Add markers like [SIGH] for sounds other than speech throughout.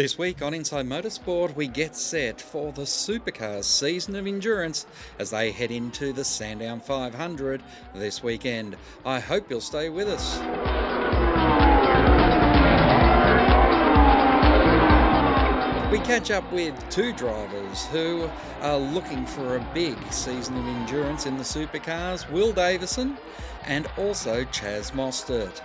This week on Inside Motorsport, we get set for the Supercars season of endurance as they head into the Sandown 500 this weekend. I hope you'll stay with us. We catch up with two drivers who are looking for a big season of endurance in the supercars Will Davison and also Chaz Mostert.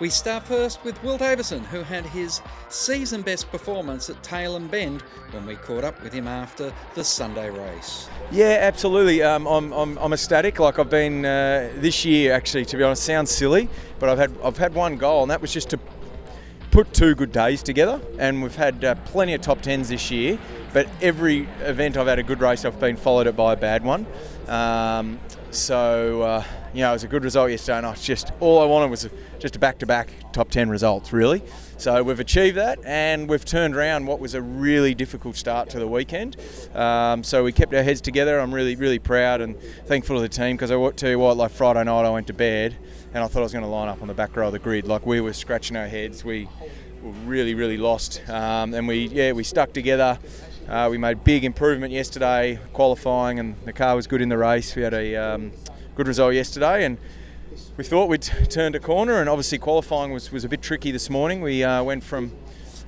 We start first with Will Davison, who had his season best performance at Tailem Bend when we caught up with him after the Sunday race. Yeah, absolutely. Um, I'm, I'm, I'm ecstatic. Like I've been uh, this year, actually, to be honest, sounds silly, but I've had I've had one goal, and that was just to put two good days together, and we've had uh, plenty of top tens this year. But every event I've had a good race, I've been followed it by a bad one. Um, so uh, you know, it was a good result yesterday, and I just all I wanted was just a back-to-back top ten results, really. So we've achieved that, and we've turned around what was a really difficult start to the weekend. Um, so we kept our heads together. I'm really, really proud and thankful to the team because I tell you what, like Friday night, I went to bed and I thought I was going to line up on the back row of the grid. Like we were scratching our heads. We were really, really lost, um, and we yeah we stuck together. Uh, we made big improvement yesterday qualifying, and the car was good in the race. We had a um, good result yesterday, and we thought we'd turned a corner. And obviously qualifying was, was a bit tricky this morning. We uh, went from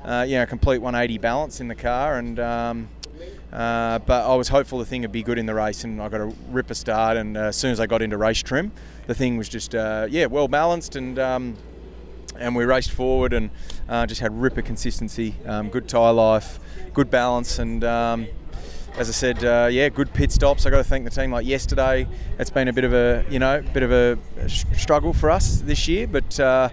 uh, you know complete 180 balance in the car, and um, uh, but I was hopeful the thing would be good in the race, and I got a ripper start. And uh, as soon as I got into race trim, the thing was just uh, yeah well balanced and. Um, and we raced forward and uh, just had ripper consistency, um, good tyre life, good balance, and um, as I said, uh, yeah, good pit stops. I got to thank the team. Like yesterday, it's been a bit of a you know bit of a struggle for us this year, but uh,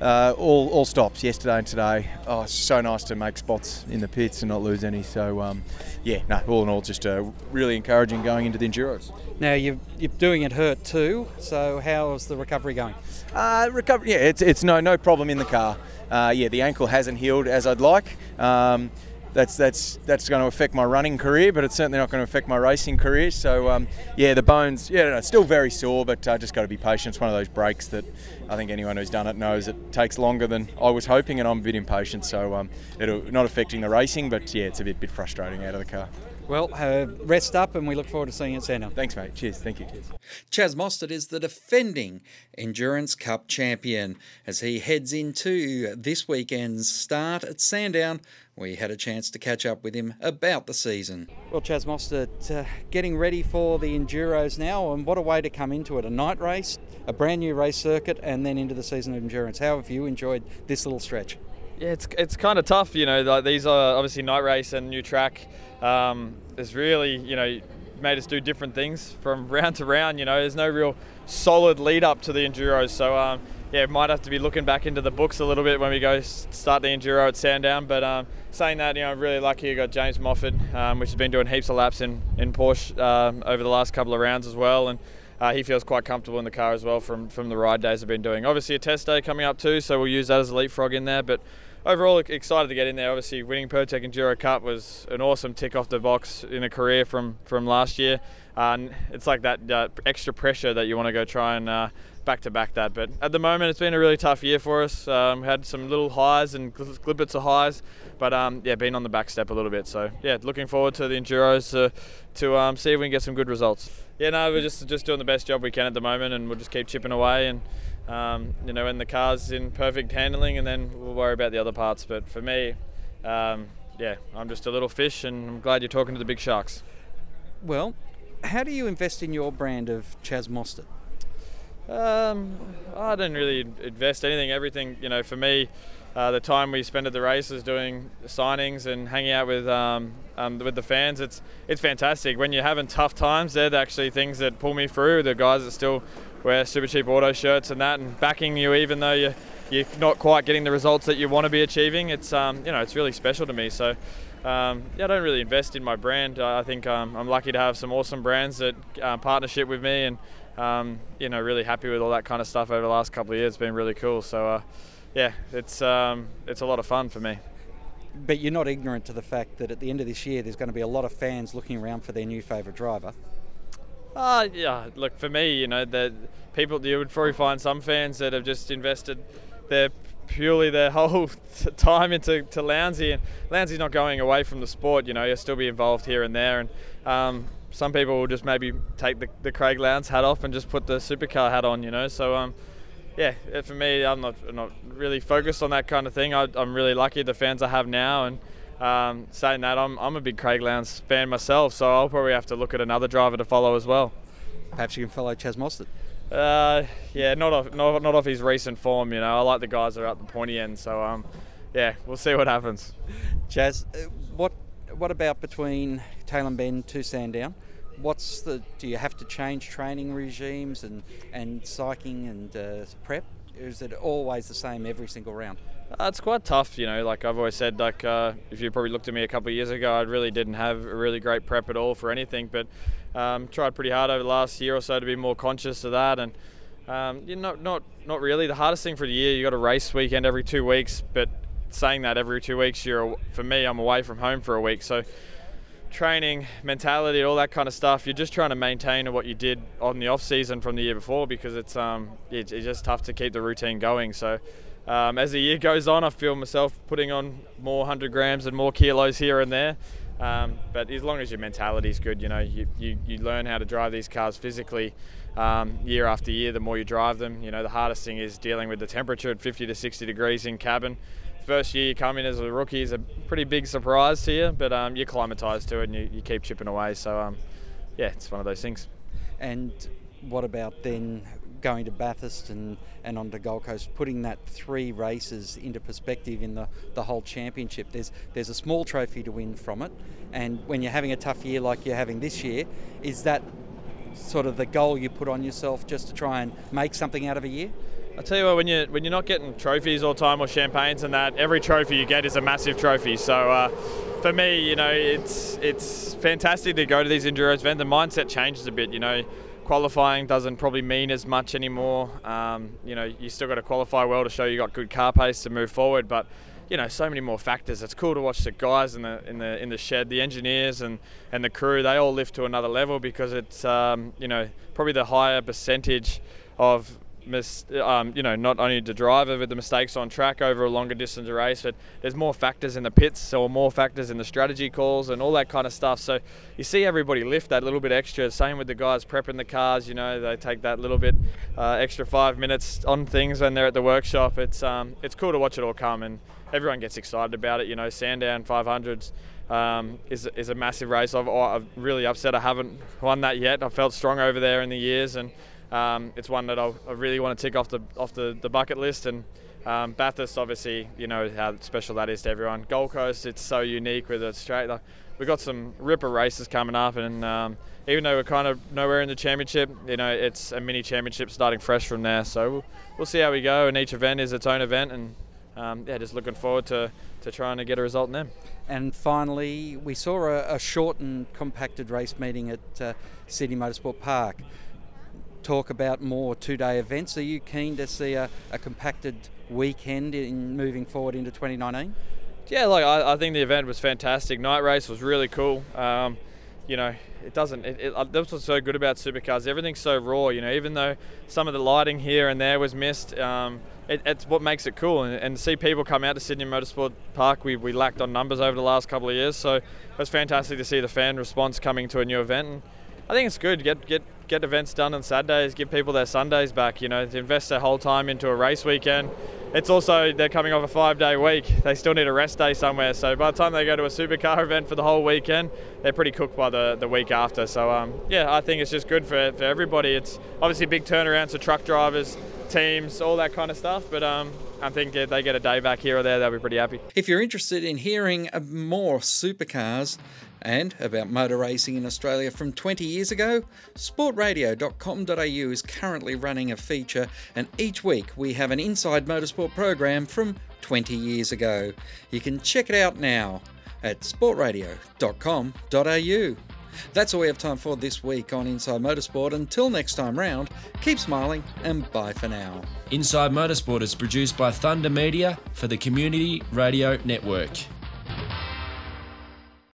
uh, all all stops yesterday and today. Oh, it's so nice to make spots in the pits and not lose any. So um, yeah, no, all in all, just uh, really encouraging going into the enduros. Now you're, you're doing it hurt too. So how's the recovery going? Uh, recovery, yeah, it's it's no no problem in the car. Uh, yeah, the ankle hasn't healed as I'd like. Um, that's that's that's going to affect my running career, but it's certainly not going to affect my racing career. So um, yeah, the bones, yeah, no, still very sore, but uh, just got to be patient. It's one of those breaks that I think anyone who's done it knows it takes longer than I was hoping, and I'm a bit impatient. So um, it'll not affecting the racing, but yeah, it's a bit bit frustrating out of the car. Well, uh, rest up, and we look forward to seeing you at Sandown. Thanks, mate. Cheers. Thank you. Chaz Mostert is the defending Endurance Cup champion as he heads into this weekend's start at Sandown. We had a chance to catch up with him about the season. Well, Chaz Mostert, uh, getting ready for the Enduros now, and what a way to come into it. A night race, a brand new race circuit, and then into the season of endurance. How have you enjoyed this little stretch? Yeah, it's, it's kind of tough, you know. Like these are obviously night race and new track. Um, it's really, you know, made us do different things from [LAUGHS] round to round. You know, there's no real solid lead up to the enduros. So um, yeah, might have to be looking back into the books a little bit when we go start the enduro at Sandown. But um, saying that, you know, I'm really lucky. I got James Moffat, um, which has been doing heaps of laps in in Porsche um, over the last couple of rounds as well, and. Uh, he feels quite comfortable in the car as well from, from the ride days I've been doing. Obviously, a test day coming up too, so we'll use that as a leapfrog in there. But overall excited to get in there. Obviously, winning Pirtek Enduro Cup was an awesome tick off the box in a career from from last year. Uh, it's like that uh, extra pressure that you want to go try and uh, back to back that. But at the moment, it's been a really tough year for us. Um, had some little highs and glimpses of highs, but um, yeah, been on the back step a little bit. So yeah, looking forward to the enduros to to um, see if we can get some good results. Yeah, no, we're just just doing the best job we can at the moment, and we'll just keep chipping away and um, you know, when the car's in perfect handling, and then we'll worry about the other parts. But for me, um, yeah, I'm just a little fish, and I'm glad you're talking to the big sharks. Well, how do you invest in your brand of Chaz Mostert? Um, I don't really invest anything. Everything, you know, for me, uh, the time we spend at the races doing signings and hanging out with um, um, with the fans, it's it's fantastic. When you're having tough times, they're actually things that pull me through. The guys that still wear Supercheap Auto shirts and that, and backing you even though you you're not quite getting the results that you want to be achieving. It's um, you know it's really special to me. So. Um, yeah, I don't really invest in my brand. I think um, I'm lucky to have some awesome brands that uh, partnership with me, and um, you know, really happy with all that kind of stuff over the last couple of years. It's been really cool. So, uh, yeah, it's um, it's a lot of fun for me. But you're not ignorant to the fact that at the end of this year, there's going to be a lot of fans looking around for their new favourite driver. Uh, yeah, look, for me, you know, the people, you would probably find some fans that have just invested their purely their [LAUGHS] whole time into to Lowndesy, and Lowndesy not going away from the sport. You know, you'll still be involved here and there, and um, some people will just maybe take the, the Craig Lowndes hat off and just put the supercar hat on. You know, so um, yeah, for me, I'm not not really focused on that kind of thing. I, am really lucky the fans I have now, and um, saying that, I'm I'm a big Craig Lowndes fan myself, so I'll probably have to look at another driver to follow as well. Perhaps you can follow Chaz Mostert. Uh, yeah, not off, not, not off his recent form. You know, I like the guys that are at the pointy end. So, um, yeah, we'll see what happens. Chaz, uh, what what about between Tailem Bend to Sandown? What's the? Do you have to change training regimes and and psyching and uh, prep? Or is it always the same every single round? Uh, it's quite tough, you know. Like I've always said, like uh, if you probably looked at me a couple of years ago, I really didn't have a really great prep at all for anything. But um, tried pretty hard over the last year or so to be more conscious of that. And um, you know, not not not really. The hardest thing for the year, you got a race weekend every two weeks. But saying that every two weeks, you're for me, I'm away from home for a week, so training, mentality, all that kind of stuff. You're just trying to maintain what you did on the off season from the year before because it's um it's, it's just tough to keep the routine going. So um, as the year goes on, I feel myself putting on more 100 grams and more kilos here and there. Um, but as long as your mentality is good, you know, you, you, you learn how to drive these cars physically um, year after year. The more you drive them, you know, the hardest thing is dealing with the temperature at 50 to 60 degrees in cabin. First year you come in as a rookie is a pretty big surprise to you, but um, you're acclimatized to it and you, you keep chipping away. So, um, yeah, it's one of those things. And what about then going to Bathurst and, and on to Gold Coast, putting that three races into perspective in the, the whole championship. There's there's a small trophy to win from it, and when you're having a tough year like you're having this year, is that sort of the goal you put on yourself just to try and make something out of a year? I tell you what, when you when you're not getting trophies all the time or champagnes and that, every trophy you get is a massive trophy. So. Uh, for me, you know, it's it's fantastic to go to these endurance events. The mindset changes a bit. You know, qualifying doesn't probably mean as much anymore. Um, you know, you still got to qualify well to show you got good car pace to move forward, but you know, so many more factors. It's cool to watch the guys in the in the in the shed, the engineers and and the crew. They all lift to another level because it's um, you know probably the higher percentage of mis- um, you know, not only the driver with the mistakes on track over a longer distance race, but there's more factors in the pits or more factors in the strategy calls and all that kind of stuff. So you see everybody lift that little bit extra. Same with the guys prepping the cars. You know, they take that little bit uh, extra five minutes on things when they're at the workshop. It's um, it's cool to watch it all come and everyone gets excited about it. You know, Sandown 500s. Um, is, is a massive race. I've, I'm really upset I haven't won that yet. I felt strong over there in the years, and um, it's one that I'll, i really want to tick off the off the, the bucket list. And um, Bathurst, obviously, you know how special that is to everyone. Gold Coast, it's so unique with it straight. We've got some ripper races coming up, and um, even though we're kind of nowhere in the championship, you know, it's a mini championship starting fresh from there. So we'll, we'll see how we go, and each event is its own event, and um, yeah, just looking forward to, to trying to get a result in them. And finally, we saw a, a short and compacted race meeting at uh, Sydney Motorsport Park talk about more two-day events. Are you keen to see a, a compacted weekend in moving forward into 2019? Yeah, like I, I, think the event was fantastic. Night race was really cool. Um, you know, it doesn't. It, it, that's what's so good about supercars. Everything's so raw. You know, even though some of the lighting here and there was missed, um, it, it's what makes it cool. And, and see people come out to Sydney Motorsport Park, we, we lacked on numbers over the last couple of years. So it was fantastic to see the fan response coming to a new event. And I think it's good. Get get get events done on Saturdays, give people their Sundays back. You know, to invest their whole time into a race weekend. It's also they're coming off a five-day week. They still need a rest day somewhere. So by the time they go to a supercar [LAUGHS] event for the whole weekend, they're pretty cooked by the, the week after. So um, yeah, I think it's just good for, for everybody. It's obviously big turnarounds for truck drivers, teams, all that kind of stuff. But um, I think if they get a day back here or there, they'll be pretty happy. If you're interested in hearing more supercars and about motor racing in Australia from 20 years ago, sportradio.com.au is currently running a feature, and each week we have an inside motorsport program from 20 years ago. You can check it out now at sportradio.com.au. That's all we have time for this week on Inside Motorsport. Until next time round, keep smiling and bye for now. Inside Motorsport is produced by Thunder Media for the Community Radio Network.